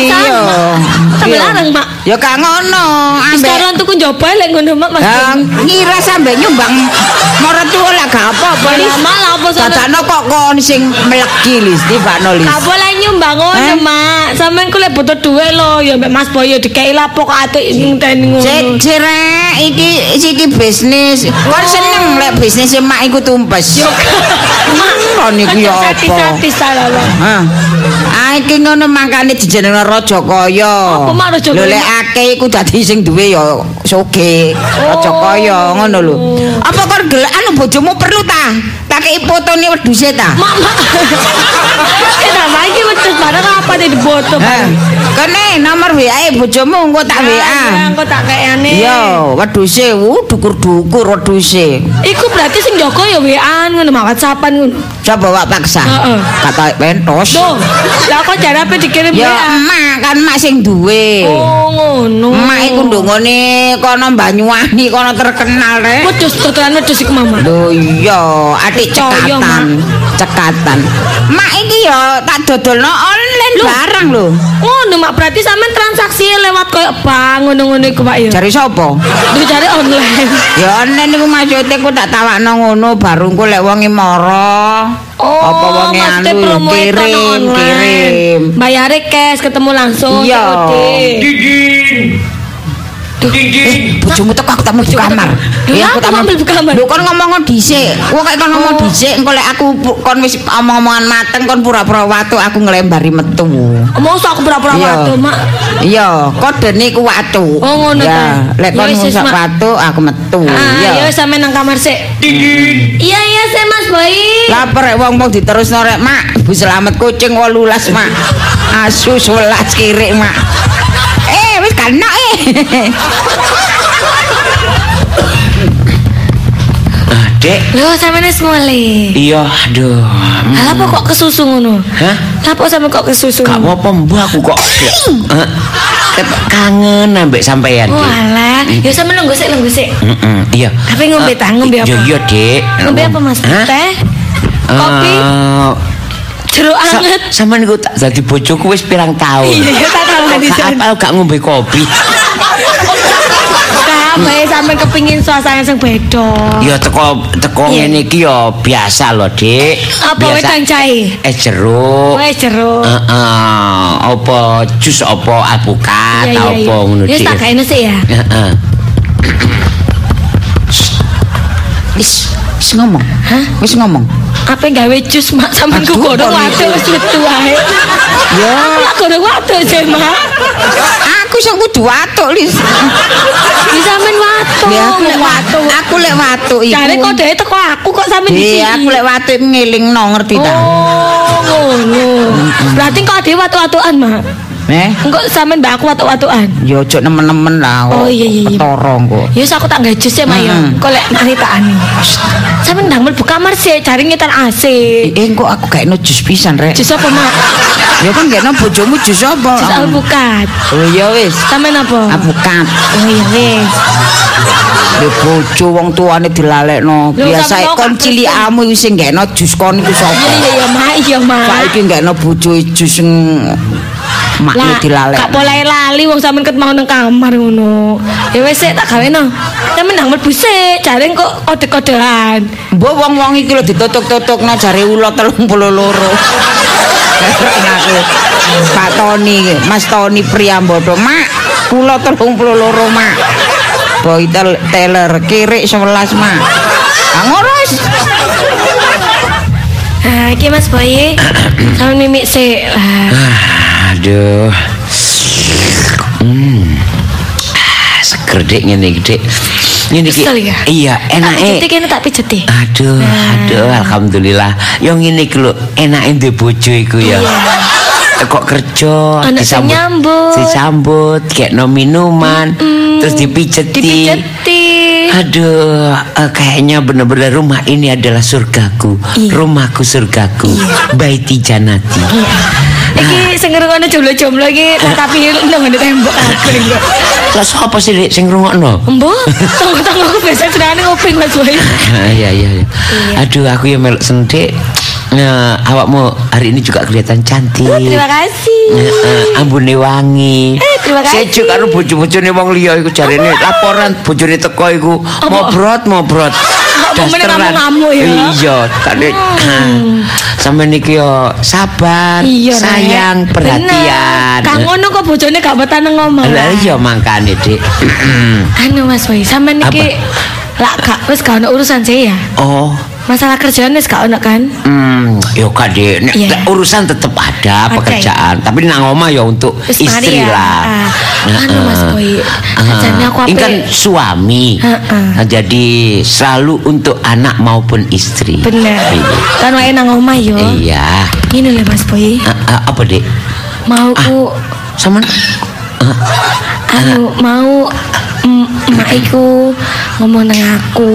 Sampe Iya. larang, Mak. Ya gak ngono, ambek Sekarang tuku nyoba lek ngono, Mak. Mas. Ya, ngira sampe nyumbang maratuwa lah gak apa-apa Lah. Mak, lah apa sana? Dadakno kok kon sing meleki Lis, tibakno Lis. Gak boleh nyumbang ngono, Eh? Mak. Sampeyan ku lek butuh duit lho, ya mbek Mas Boyo dikei lapok atik ngenteni ngono. Cek cerek iki iki bisnis. Kon seneng lek bisnis emak iku tumpes. Yo, Mak. Kon iku ya apa? Salah, Mak. Hah. Ah iki ngono mangkane dijenengno raja kaya. Apa, Mak, raja Lho lek iku dadi sing duwe ya sugih. Raja kaya ngono lho. Apa kon gelek anu bojomu perlu ta? Tak kei fotone wedhuse ta? Mak, Mak. Kenapa iki wedhus barang apa di foto? Kene nomor WA e bojomu engko tak WA. Engko tak kayane. Iya, wedhuse uh dukur-dukur wedhuse. Iku berarti sing Joko ya WA-an ngono, Mak WhatsAppan ngono. Coba wak paksa. Heeh. Kata pentos. Loh, lah kok jare apa dikirim Ya WA? emak kan emak sing duwe. Oh, ngono. Emak iku ndongone kono Banyuwangi kono terkenal rek. Wedhus dodolan wedhus iku, Mama. Lho iya, Percaya, cekatan. Cekatan. Mak iki ya tak dodolno online Loh. barang lho. Ngono, Mak. Berarti sampean transaksi lewat koyo bank ngono-ngono iku, Pak ya. Jare sapa? Duh cari online. Ya online iku maksude ku tak tawakno ngono baru lek wonge mara. Oh, apa wonge maksudnya anu kirim, online. kirim. Bayare cash ketemu langsung Iya. COD. Eh, bojomu teko aku tak mlebu kamar. Lho, Eh, aku mau mlebu kamar. Lho kon ngomong dhisik. Kok kayak kon ngomong dhisik, engko lek aku kon wis omong-omongan mateng kon pura-pura watu aku nglembari metu. Mau aku pura-pura watu, Mak. Iya, kodene ku watu. Oh, ngono Ya, ta. lek Ya kon wis, wis, Mak. watu aku metu. Ah, Iya. ya sampe nang kamar sik. Iya, iya, sik Mas Boy. Lapar rek wong-wong diterusno rek, Mak. Bu selamat kucing 18, Mak. Asu 11 kirik, Mak. Eh, wis kana eh. Ah, Dek. Lho, sampe wis mulai. Iya, aduh. Hmm. Lah apa kok kesusu ngono? Hah? Lah apa sampe kok kesusu? Gak mau pembuh aku kok. Tetep kangen ambek sampean, Oh, Dek. alah. Ya sampe nunggu sik, nunggu sik. Mm-mm, iya. Tapi ngombe Eh, ta, ngombe apa? Iya, iya, Dek. Ngombe apa Mas? Teh? Kopi? Eh, Jeruk sa- anget? Sampeyan niku tak dadi bojoku wis pirang tahun. Iya, iya, tak Kok gak ngombe kopi. Kabeh sampe kepingin suasana sing beda. Ya teko teko ngene iki ya biasa loh, Dik. Apa wedang cahe? Es jeruk. Wes jeruk. Heeh, apa jus apa alpukat Iya, iya, apa iya. ngono Wis Dik. tak gaene sik ya. Heeh. Wis, wis ngomong. Hah? Wis ngomong. Apa gawe jus mak sampe ku godhong waduh iki. wis metu wae. Ya, Aku godhong waduh sih, Mak. aku sing kudu watuk, Lis. Di sampean waduh. Ya aku Lek watu, aku lek watu iku. Jare kode teko aku kok sampe di sini. Iya, aku lek watu iku ngelingno ngerti ta? Oh, ngono. Berarti kok ade watu-watuan, Mak. Eh, Engko sampean mbak aku watu-watuan. ya ojo nemen-nemen lah. Oh, iya, iya, iya. Ketara kok. Ya aku tak gawe jus ya, Mak ya. Mm. Kok lek naritakane. Sampeyan ndang mlebu kamar sih, cari ngetan AC. Eh, kok aku gak eno jus pisan, Rek. Jus apa, Mak? Ya kan gak eno bojomu jus apa? Jus alpukat. Oh iya wis. Sampeyan apa? Apukat. Oh iya wis. Di bojo wong tuane dilalekno. Biasa kon kok cilikamu iku sing gak eno jus kon iku Iya sapa? iya iya, Mak. Iya, Mak. Saiki gak eno bojo jus sing makne Lah, dilalek. gak boleh lali wong sampean ket mau nang kamar ngono. Ya wis sik tak gawe no. Sampeyan ndang mlebu sik, jare kok kode-kodean. Mbok wong-wong iki lho ditutuk-tutukno jare ula 32. Aku Pak Toni, Mas Toni Priambodo, Mak. Kula 32, Mak. Boy teller kirik 11, Mak. Ah ngono wis. Ah, iki Mas Boy. *clears throat* Sampeyan mimik sik. Aduh. Hmm. Ah, Seger dek ngene iki, Dek. Ngene iki. Ya? Iya, Tak pijeti enake. kene tak pijeti. Aduh, aduh, alhamdulillah. Yo ngene iki lho, enake bojo iku ya. Kok kerja, Anak sing nyambut. disambut, kayak no minuman, terus dipijeti. Dipijeti. Aduh, eh, kayaknya benar-benar rumah ini adalah surgaku. Iya. Rumahku surgaku. Baiti janati. Iki sing ngrungokne jomblo-jomblo iki tapi nang ngene tembok kabeh. kok. Terus apa sih sing ngrungokno? Embo, tanggo-tanggo aku biasa senengane nguping Mas Boy. Ah, Iya iya iya. Aduh aku ya melok sendek. Nah, awakmu hari ini juga kelihatan cantik. Terima kasih. Heeh, ambune wangi. Eh, terima kasih. Sejuk karo bojo-bojone wong liya iku jarene laporan bojone teko iku mobrot mobrot. Dasteran. ngamuk-ngamuk ya. Iya, tadi sampe niki yo sabar, Iya, sayang, perhatian. Bener. Kang ngono kok bojone gak betah omah. Lah iya mangkane, Dik. Anu Mas Boy, sampean niki lak gak wis gak ono urusan sih ya. oh, Masalah kerjaan wis gak ono kan? Hmm, yo Kak Dek, nek Iya. urusan tetep ada Ada, pekerjaan, tapi nang omah ya untuk Wis istri ya. lah. Ah, anu, Mas Boy, ajane aku Ini kan suami. Heeh. Nah, Jadi selalu untuk anak maupun istri. Bener. Iya. Kan wae nang omah yo. Iya. Ini lho Mas Boy, Ah, ah, apa Dek? mau ku Sama anu mau mm, emak iku ngomong nang aku.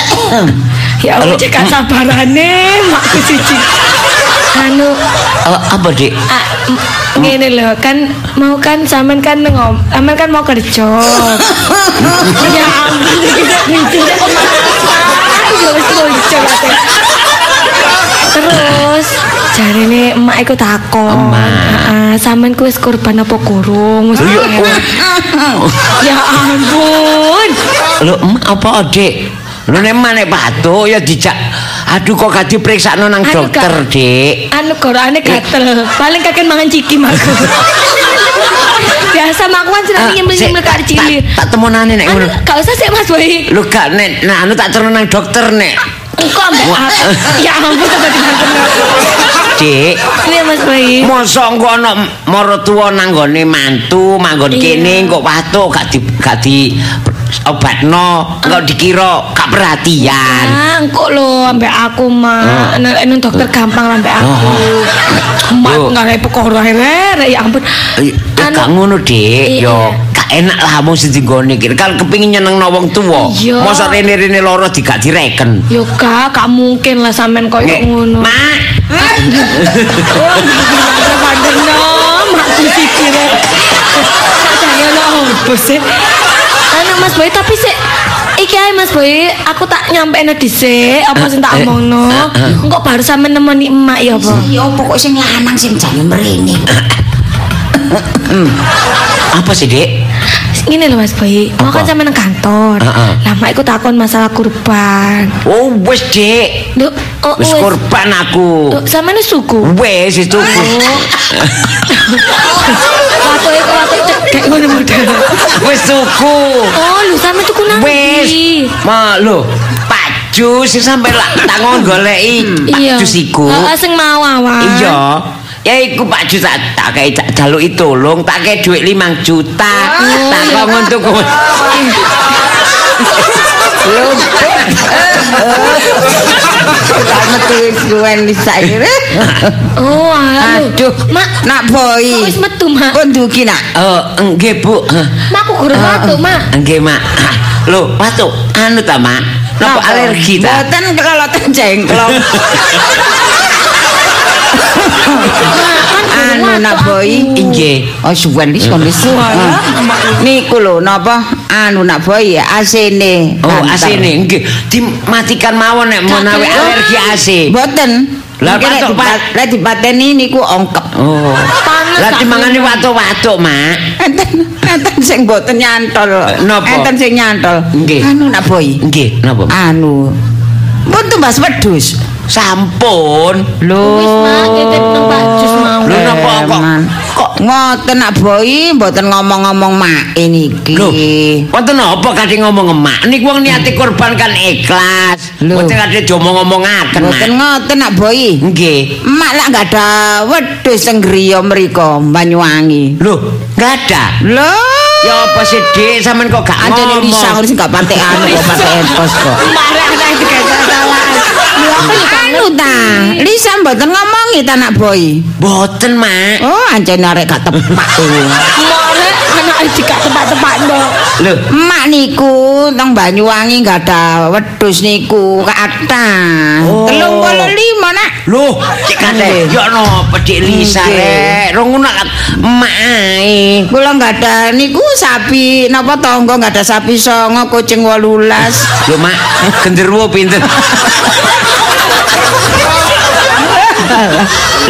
*coughs* ya Allah cek sabarane makku siji. Anu apa Dek? ah, ngene lho kan mau kan sampean kan ngom sampean kan mau kerja. *coughs* ya ampun. Ya. Terus jarine emak iku takon, Emak. heeh, sampean korban apa kurung? Ya, Ya ampun. Lho, em, apa Dek? Lho nek manek batuk ya dijak. Aduh kok gak diperiksa nang dokter, Dek. Anu gorane gatel. Paling kakek mangan ciki biasa mak aku kan seneng Ah, nyemil-nyemil sik, kak cilik. Tak temonane nek ngono. gak usah sih Mas Boy. Lu gak nek nah anu tak terus nang dokter nek. Engkau ambek aku. Ya ampun tiba-tiba kenal. Dik, Iya Mas Boy. mosok engko ana maratuwa nang gone mantu, manggon kene kok watuk gak di gak di obatno, kok dikira gak perhatian. Ah, engkau lo ambek aku mah. Nek dokter gampang lah ambek aku. Mak Yo. nggak kayak pokok ya ampun. Eh, gak Anu, ngono, Dik. Yo enak lah mung sing dinggone iki. Kan kepengin nyenengno wong tuwa. Iya. Mosok rene-rene loro di gak direken. Yo kak, gak mungkin lah sampean koyo Nggih. ngono. Mak, Oh, mak cuci kira. Sadane ono opo Anu Mas Boy, tapi sih Iki ae Mas Boy, aku tak nyampe dhisik apa sing tak Eh, omongno. Engko baru sampe nemoni emak ya apa? Ya apa kok sing lanang sing jane mrene. apa sih, Dik? Ngene lho Mas Boy, mau kan sampe nang kantor. Heeh. Lah mak iku takon masalah kurban. Oh, wis, Dik. Lho, oh, Wis korban aku. Lho, sampean wis suku. Wis itu. Waktu iku waktu cedek ngono model. Wis tuku. Oh, lho sampe tuku nang Wis. Ma lho, Pak Jus sampe lak tangon goleki Pak Iya. Jus iku. Heeh, sing mau awan. Iya. Ya iku Pak Jus tak tak kei tak jaluki tolong, tak kei dhuwit 5 juta. Tak metu suwen saiki. Oh, aduh. Aduh, Mak, nak boy. kok wis metu, Mak? Kok nduki nak? Oh, nggih Bu. Mak aku guru watu, Mak. Nggih, Mak. Ah, Lho, watu, anu ta, Mak? Napa alergi ta? Mboten keloloten jengklong. *laughs* Anu nak boy. Nggih. Oh suwen wis kon wis. Niku lho napa anu nak boy asene. Oh, asine nggih. Dimatikan mawon nek menawi alergi AC. Mboten. Lah, patok, Pak. dipa- lek dipateni niku ongkep. Oh. Lah dimangani kuat. watuk-watuk, Mak. Enten enten sing mboten nyantol. napa? Enten sing nyantol. Nggih. Anu nak boy. Nggih, napa? Anu. Pun tumbas wedhus. Sampun. Lho. Wis, Mak, titip nang Pak Jus mau. Lho, napa kok- kok- ngoten nak boy mboten ngomong-ngomong mak niki. Lho, wonten apa kadhe ngomong emak? Niku wong niate korban kan ikhlas. Mboten kadhe ngomong-ngomongaken, Mak. Mboten ngoten nak boy. Nggih. Mak lak gak ada wedhus teng griya mriko Banyuwangi. Lho, enggak ada. Lho. Ya apa sih, Dik? Sampeyan kok gak ngomong? Lisa ngono sing gak patek anu kok patek entos kok. Mare ana iki gak kesalahan. Lho, aku yo gak Anu ta, Lisa mboten ngomongi ta nak boy. Boten, Mak. Oh, anjene arek gak tepak tuh. Mare ana iki gak tepat-tepat ndok. Lho, Mak niku teng Banyuwangi gak ada wedhus niku kata. Oh. 35 nak. Loh, cek kate, yo no pedik Lisa rek. Rong ngono kan emak ae. Kula nggak ada niku sapi napa tangga nggak ada sapi songo kucing 18. Lho, Mak, *laughs* genderuwo pinten? *laughs*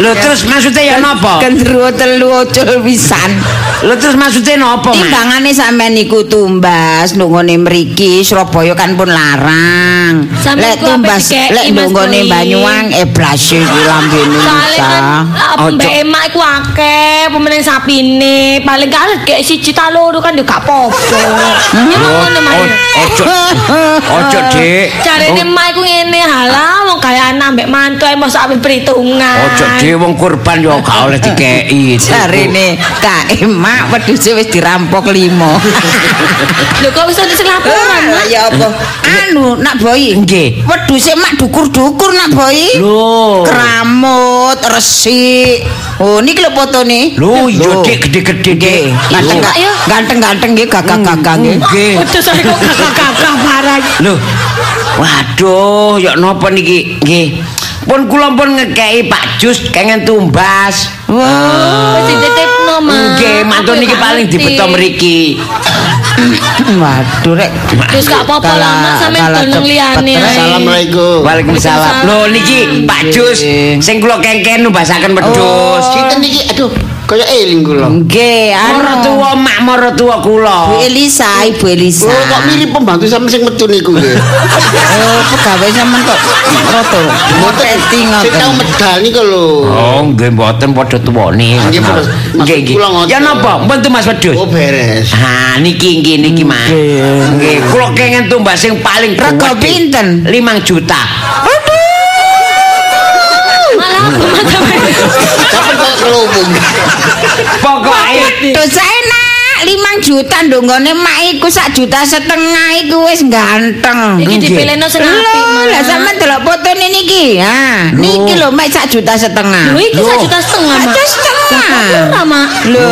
Lho terus maksudnya ya napa? Gendruwo telu ucul pisan. Lho terus maksudnya napa, Mak? Timbangane sampean niku tumbas nungone mriki Surabaya kan pun larang. Lek tumbas lek Mas Boy? Banyuwang eh blase iki lambene Soale mbak emak iku akeh pemenang sapine. Paling kali kayak siji ta loro kan yo gak apa-apa. Ya ngono Mas. Ojo. *laughs* Ojo, Dik. Carane emak iku ngene halah wong kaya anak mbek mantu ae mosok ape perhitungan. Ojo dhewe wong korban yo gak oleh dikeki. *laughs* Jarine Kak Emak wedhuse wis dirampok limo. *laughs* Lho kok wis ana sing laporan, Mak? Ya apa? Anu nak boy. Nggih. Wedhuse mak dukur-dukur nak boy. Lho. Keramut, resik. Oh, niki lho fotone. Lho, iya. Dik gede-gede iya. ganteng-ganteng nggih, gagah-gagah nggih. Nggih. Waduh saya kok kakak-kakak parah. Lho. Waduh, ya napa niki? Nggih. Pun kula pun ngekeki Pak Jus kengen tumbas. Wah, Wis dititipno, Mak. Nggih, mantun niki gak paling dibeto mriki. *clears throat* waduh rek. Terus gak apa-apa lah, Mak, sampe Kalah doneng cepet, liyane. Assalamualaikum. Waalaikumsalam. Lho niki Pak Jus sing kula kengken numbasaken wedhus. Sinten niki? Aduh. Kaya eling kula. Nggih, anu. Maratuwa mak maratuwa Bu kula. Elisa, Ibu Elisa. Oh, kok mirip pembantu sampe sing metu niku nggih. Oh, pegawai sampean kok roto. Moteting Sing tau ngoten. medal niku lho. Oh, nggih mboten padha tuwane. Nggih. Mas. Nggih, nggih. kula ngoten. Ya napa? Mbentu Mas Wedhus. Oh, beres. Ha, niki nggih niki Mas. Nggih, kula kengen tumbas sing paling Rego gede. pinten? 5 juta. Kok kelubung. Pokoke Tuh saya nak 5 juta ndonggone mak iku sak juta setengah iku wis ganteng. Iki dipilihno sing apik, Lho, lah Mak. sampean delok fotone niki. Ha, niki lho mak sak juta setengah. Lho iki sak juta setengah, Mak. Sak setengah. Murah, Mak. Lho.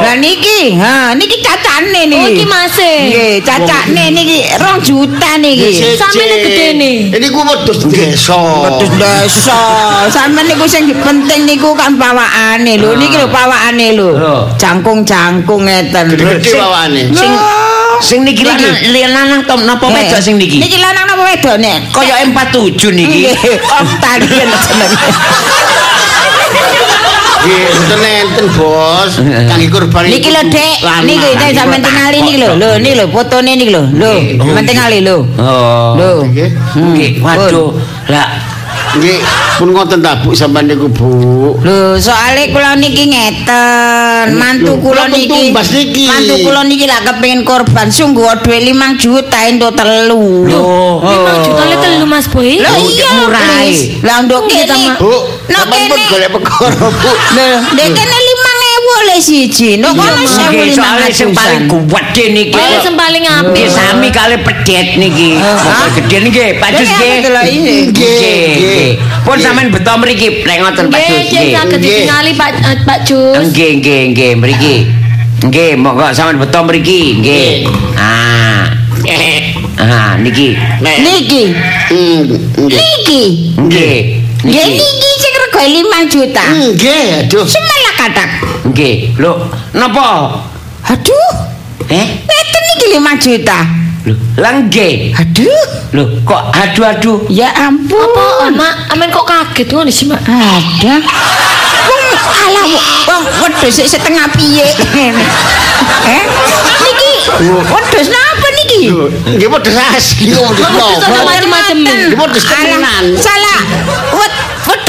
Lah niki, ha niki cacane niki. Oh, iki masih. Nggih, cacane niki 2 juta niki. Sampeyan gedene. Ini ku wedhus desa. Wedhus desa. Sampeyan niku sing penting niku kan pawakane lho. Niki lho pawakane lho. Jangkung-jangkung ngeten. Gede bawane. sing sing niki Niki. lanang lanang tom napa Eh, wedok sing niki? Niki lanang napa wedok nek? Kaya M47 niki. Nggih, Octavian jenenge. *laughs* Mboten enten, Bos. Kangge kurban Niki lho, Dek. Niki nek sampean tingali niki lho. Lho, niki lho fotone niki lho. Lho, sampean tingali lho. Oh. Lho. Nggih. Nggih, waduh. Lah Nggih, pun ngoten ta Bu sampean niku, Bu. Lho, soalé kula niki ngeten, mantu Lho, kula niki. Mantu kula niki lak kepengin korban sungguh dhuwit 5 juta ento telu. Loh. 5 juta le telu Mas Boy. Lho iya murah. Lah ndok kene. Tama. Bu, Pun kene. golek perkara, Bu. *laughs* Lho, ndek kene 5000 oleh siji. Kono soalnya sing paling 1500. gede niki. Paling sing paling apik. Nggih sami kali pedet niki. Motor gede niki, Pak Jus Lha, nggih. Nggih. Pun sampean beto mriki lek ngoten Pak Jus Nggih, nggih nggih. saged ditingali Pak eh, Pak Jus. Nggih, nggih, nggih, mriki. Nggih, monggo sampean beto mriki, nggih. Ah. Ah, niki. Niki. Hmm, nggih. Niki. Nggih. Nggih niki 5 juta. Nggih, aduh. Semelah katak. Nggih. Lho, napa? Aduh. Eh? Ngeten niki 5 juta. Lho, lah nggih. Aduh. Lho, kok aduh-aduh. Ya ampun. Apa, Mak? Amen kok kaget ngono sih, Mak? Ada. Wong alah wong wedhus setengah piye. *laughs* Eh? Niki wedhus napa niki? Nggih wedhus asli kok wedhus Wedhus macam-macam wedhus tenan. Alah, Salah. Wed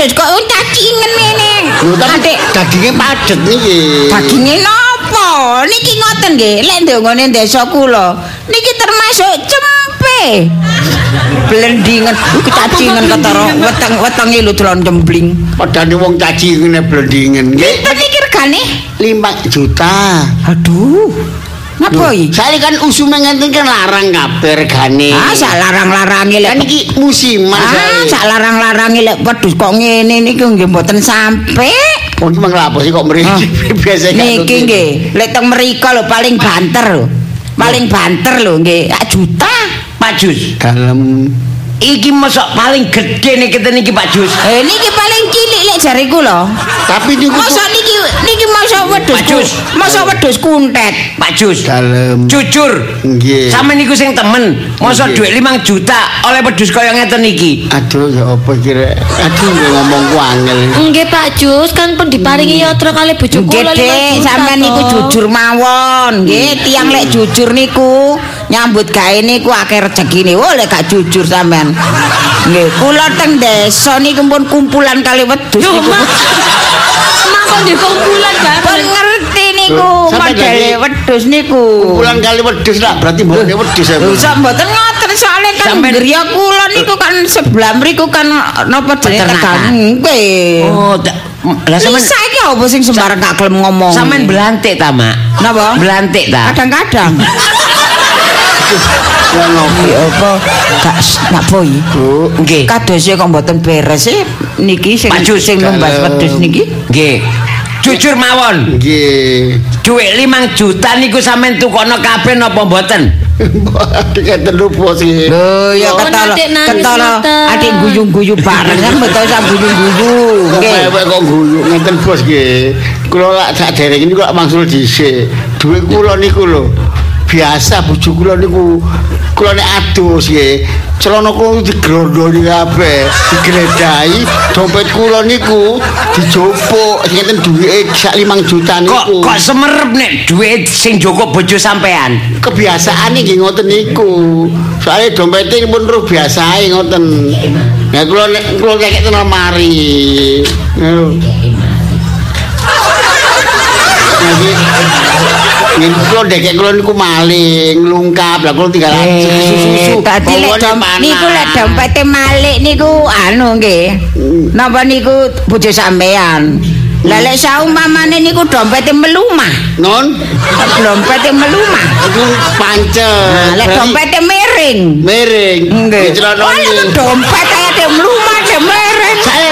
wedhus kok cacingen ngene. Lho, tapi dagingnya padet niki. dagingnya napa? Niki ngoten nggih, lek ndongone desa kula. Niki termasuk cempe. Blendingan, kecacingan ketara weteng-wetenge lho dolan jembling. Padane wong caci ngene blendingen. Nggih, Pinten niki regane? 5 juta. Aduh. Napa iki? Saya kan usume ngenten kan larang kabeh regane. Ah, sak larang-larange lek Kan iki musiman Ah, sak larang-larange lek wedhus kok ngene niki nggih mboten sampe. Wong iki lapo sih kok mriki *laughs* biasa kan Niki nggih, lek teng mriko lho paling banter lho. Paling banter lho nggih, sak juta. Pak Jus. Dalem Iki mosok paling gede nih kita niki Pak Jus. Eh niki paling cilik lek jare kula. tapi niku niki masa wedhus. Pak Jus. Masa wedhus kuntet. Pak Jus. dalem Jujur. Nggih. Sama niku sing temen. Nggih. duit 5 juta oleh pedus kaya ngeten iki. Aduh ya apa kira Aduh nggih ngomong ku angel. Nggih Pak Jus, kan pun diparingi yatra kali bojo Nggih, Dek, sampean niku jujur mawon. Nggih, tiang lek jujur niku nyambut gawe niku akeh rezekine. Oh, lek gak jujur sampean. Nggih, kula teng desa niku pun kumpulan kali wedhus *laughs* Yo, niku. Mak. Mak kok di kumpulan bareng. ngerti niku modele jadi wedhus niku. Kumpulan kali wedhus lah berarti mbokne wedhus ya. Lho, sak mboten ngoten soalnya kan griya kula niku kan sebelah mriku kan napa jenenge. Nggih. Oh, lah sampean saiki apa sing sembarang gak gelem ngomong. sampean belantik ta, Mak? Napa? Belantik ta? Kadang-kadang. *laughs* Ya apa gak napa iki? Bu, Nggih. Kadose kok mboten beres niki sing Pak Jus, sing kalem. wedhus niki. Nggih. Jujur mawon. nggih. Duit 5 juta niku sampean tukono kabeh napa mboten? Keten lupa sih. Lho ya Oh, ketara adik ketara guyu-guyu bareng kan betul sak guyu-guyu. Nggih. Kok guyu ngeten bos nggih. Kula lak sadereng niku lak mangsul dhisik. Duit kula niku lho. Biasa bojo kula niku kula nek adus nggih celana kula digrondoni kabeh digledhahi dompet kula niku dijopuk sing ngeten duwike sak 5 juta Kok niku. Kok semerep nek duit sing joko bojo sampean. kebiasaan nggih ngoten niku. Soalnya dompetnya pun terus biasa ngoten. Nah kula nek kula kakek ten lemari Jadi, Nggih kula dekek kula niku maling, lungkap. Lah kula tinggal susu-susu. Tadi lek Bawane dom, panas. niku lek dompete malik niku anu nggih. Napa niku bojo sampean? Lah lek saumpamane niku dompete melumah. Non, Dompete melumah. itu pancet. Nah, lek dompete miring. miring. Nggih. Di celana Oh, lek nggih. dompet kaya de melumah de miring. Saya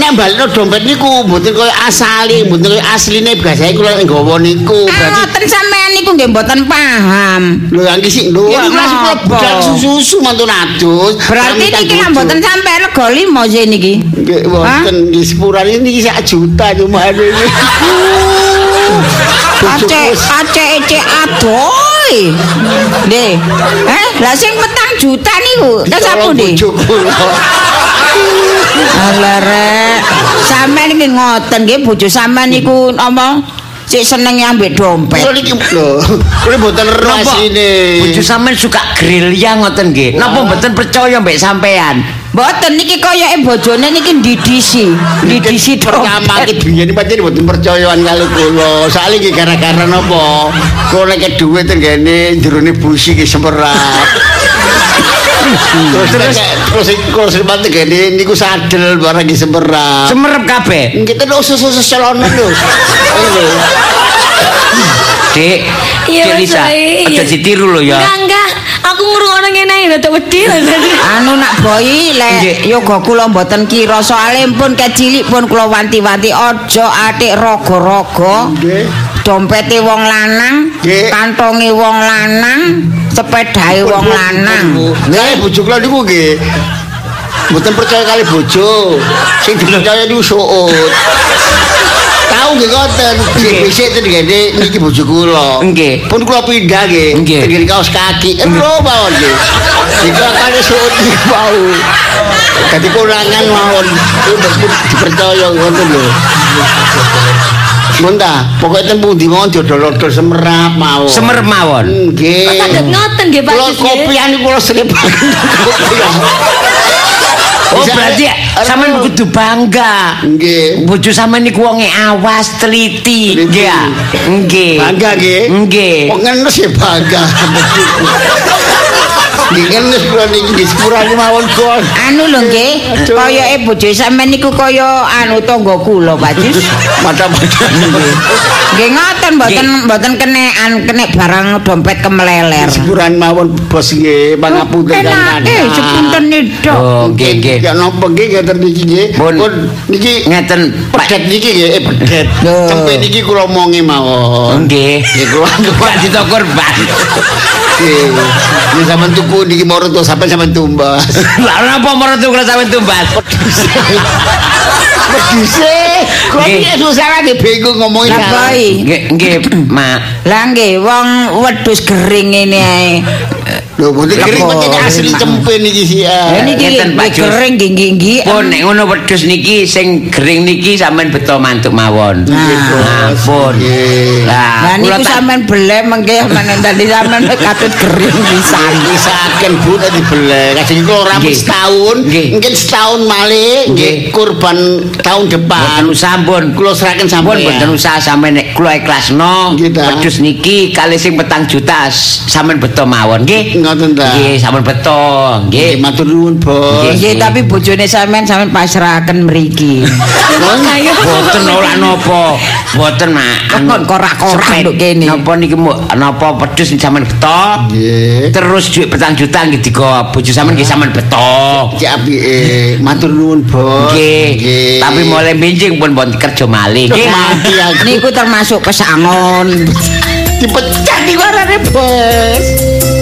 nek balikno dompet niku mboten koyo asali, mboten koyo asline biasane kula nggawa niku. Ah, Berarti sampean niku nggih mboten paham. Lho yang sik lho, Ya, iki kula budal susu mantun adus. Berarti niki bojo. mboten sampe rego limo sih niki. Nggih, mboten nggih sepuran ini sak juta cuma ini. Aceh aceh ece adoy. Nggih. Eh, lah sing petang juta niku, lha sapu ndi? Bojo kula. Alah rek, sampean iki ngoten nggih bojo sampean niku apa? Sik seneng ambek dompet. Kula niki lho, kula mboten ero asline. bojo sampean suka gerilya ngoten nggih. Napa mboten percaya mbek sampean? Mboten niki koyoke bojone niki ndidisi, ndidisi dompet. biyen pancen mboten percayaan kali kula. Soale iki gara-gara napa? Kula nek dhuwit tenggene jerone busi ki semperat. Terus terus terus mate gene niku sadel barang ki semperat. Semerep kabeh. Kita lho susu celana lho. Lho. Dik, Iya, Dik Lisa, aja ditiru lho ya. Enggak, enggak. Aku ngrungokno ngene iki rada wedi. Anu nak boy Nggih. lek yoga kula mboten kira soalé pun kecilik pun kula wanti-wanti aja atik raga-raga. Nggih. Dompete wong lanang, kantonge wong lanang, sepedahe wong lanang. Lah bojo kula niku nggih. Mboten percaya kali bojo. Sing dipercaya niku suut. Tahu nggih ngoten, sing Nggih. bisik ten ngene niki bojo kula. Nggih. Pun kula pindah nggih. Nggih. Tenggene kaos kaki. Ero mawon nggih. Jika kali suut niku mau. Dadi kurangan mawon. Pun dipercaya ngoten lho. Monta, pokoknya ten pundi mawon dodol-dodol semerap mawon. Semerep mawon. Nggih. Kadang ngoten nggih Pak Kula nggih. kopian kula sering *laughs* banget kopian. Oh, berarti sampean kudu bangga. Nggih. Bojo sampean niku wonge awas, teliti, nggih. Nggih. Bangga nggih. Nggih. Kok ngenes ya bangga. *laughs* Kula niki nggih sepurane mawon bos. Anu lho nggih, koyoke bojo sampean niku kaya anu tangga kula, Pak Jus. Mata-mata. Nggih ngoten mboten mboten kenekan kenek barang dompet kemeleler. Sepurane mawon bos nggih, pangapunten Enak eh sepunten nido. Oh, nggih nggih. Ya napa nggih ngeten niki nggih. Pun. Niki Ngeten Pak. pedet niki nggih, eh pedet. Tempe niki kula omongi mawon. Nggih. Nggih kula Gak ditokor ban. Nggih. Nggih sampean tuku niki moro to sampean sampean tumbas. *laughs* Lah napa marang tukul sampean tumbas? Pedise. Kok piye susah nggih bingung ngomongin. Lah boy. Nggih, nggih, Mak. Lah nggih wong wedhus gering ngene ae. *laughs* Lho, mboten kering asli cempe niki sih. Ah. niki ngeten, Pak Jus. gering nggih nggih nggih. Pun nek ngono wedhus niki sing gering niki sampean beto mantuk mawon. Nggih, Bos. Nah, pun. Nggih. Lah, niku sampean belem mengke menen tadi sampean *laughs* katut gering pisan. Wisaken Bu tadi belek. Kadang rampung Nggih. setahun, Nggih. mungkin setahun malih nggih kurban tahun depan. Sampun. Kula serahkan Sampun sampean. boten usah sampean nek kula ikhlasno. Wedhus niki kali sing petang juta sampean beto mawon nggih. Ngoten ta. Nggih, sampean beto. Nggih, matur nuwun, Bos. Nggih. Tapi bojone sampean sampean pasrahaken mriki. *laughs* Ayo. Boten ora napa. Boten, Mak. Kok korak-korak Sepet. nduk kene. Napa niki napa wedhus sampean beto? Nggih. Terus duit petang juta nggih digo bojo sampean nggih sampean beto. Ki apike. Matur nuwun, Bos. Nggih. Tapi mulai benjing pun bon kerja malih nggih. mati aku. Niku termasuk pesangon. dipecat iki warane, Bos.